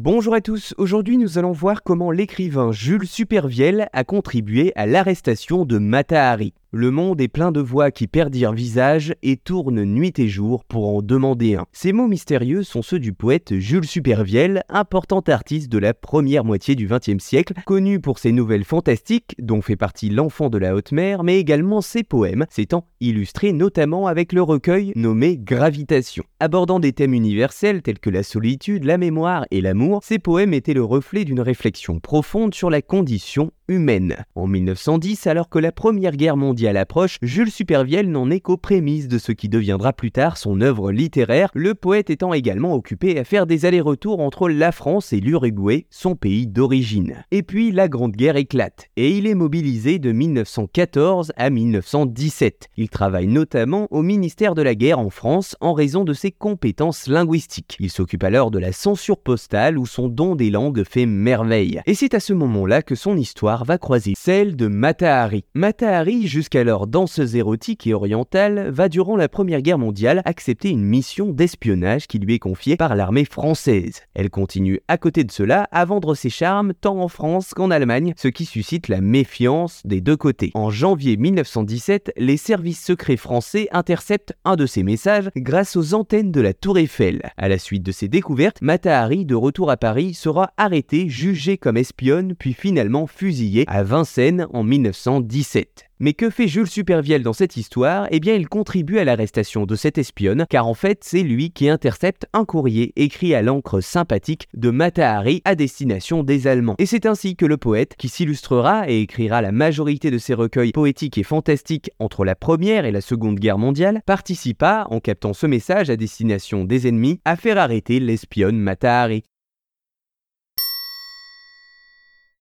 Bonjour à tous, aujourd'hui nous allons voir comment l'écrivain Jules Supervielle a contribué à l'arrestation de Matahari. Le monde est plein de voix qui perdirent visage et tournent nuit et jour pour en demander un. Ces mots mystérieux sont ceux du poète Jules Supervielle, important artiste de la première moitié du XXe siècle, connu pour ses nouvelles fantastiques, dont fait partie L'Enfant de la Haute Mer, mais également ses poèmes, s'étant illustrés notamment avec le recueil nommé Gravitation. Abordant des thèmes universels tels que la solitude, la mémoire et l'amour, ces poèmes étaient le reflet d'une réflexion profonde sur la condition humaine. En 1910, alors que la Première Guerre mondiale approche, Jules Supervielle n'en est qu'aux prémices de ce qui deviendra plus tard son œuvre littéraire, le poète étant également occupé à faire des allers-retours entre la France et l'Uruguay, son pays d'origine. Et puis la Grande Guerre éclate, et il est mobilisé de 1914 à 1917. Il travaille notamment au ministère de la Guerre en France en raison de ses compétences linguistiques. Il s'occupe alors de la censure postale où son don des langues fait merveille. Et c'est à ce moment-là que son histoire va croiser celle de Matahari. Matahari, jusqu'alors danseuse érotique et orientale, va durant la Première Guerre mondiale accepter une mission d'espionnage qui lui est confiée par l'armée française. Elle continue à côté de cela à vendre ses charmes tant en France qu'en Allemagne, ce qui suscite la méfiance des deux côtés. En janvier 1917, les services secrets français interceptent un de ses messages grâce aux antennes de la Tour Eiffel. À la suite de ces découvertes, Matahari, de retour à Paris, sera arrêtée, jugée comme espionne, puis finalement fusillée à Vincennes en 1917. Mais que fait Jules Supervielle dans cette histoire? Eh bien, il contribue à l'arrestation de cette espionne, car en fait, c'est lui qui intercepte un courrier écrit à l'encre sympathique de Matahari à destination des Allemands. Et c'est ainsi que le poète, qui s'illustrera et écrira la majorité de ses recueils poétiques et fantastiques entre la Première et la Seconde Guerre mondiale, participa, en captant ce message à destination des ennemis, à faire arrêter l'espionne Matahari.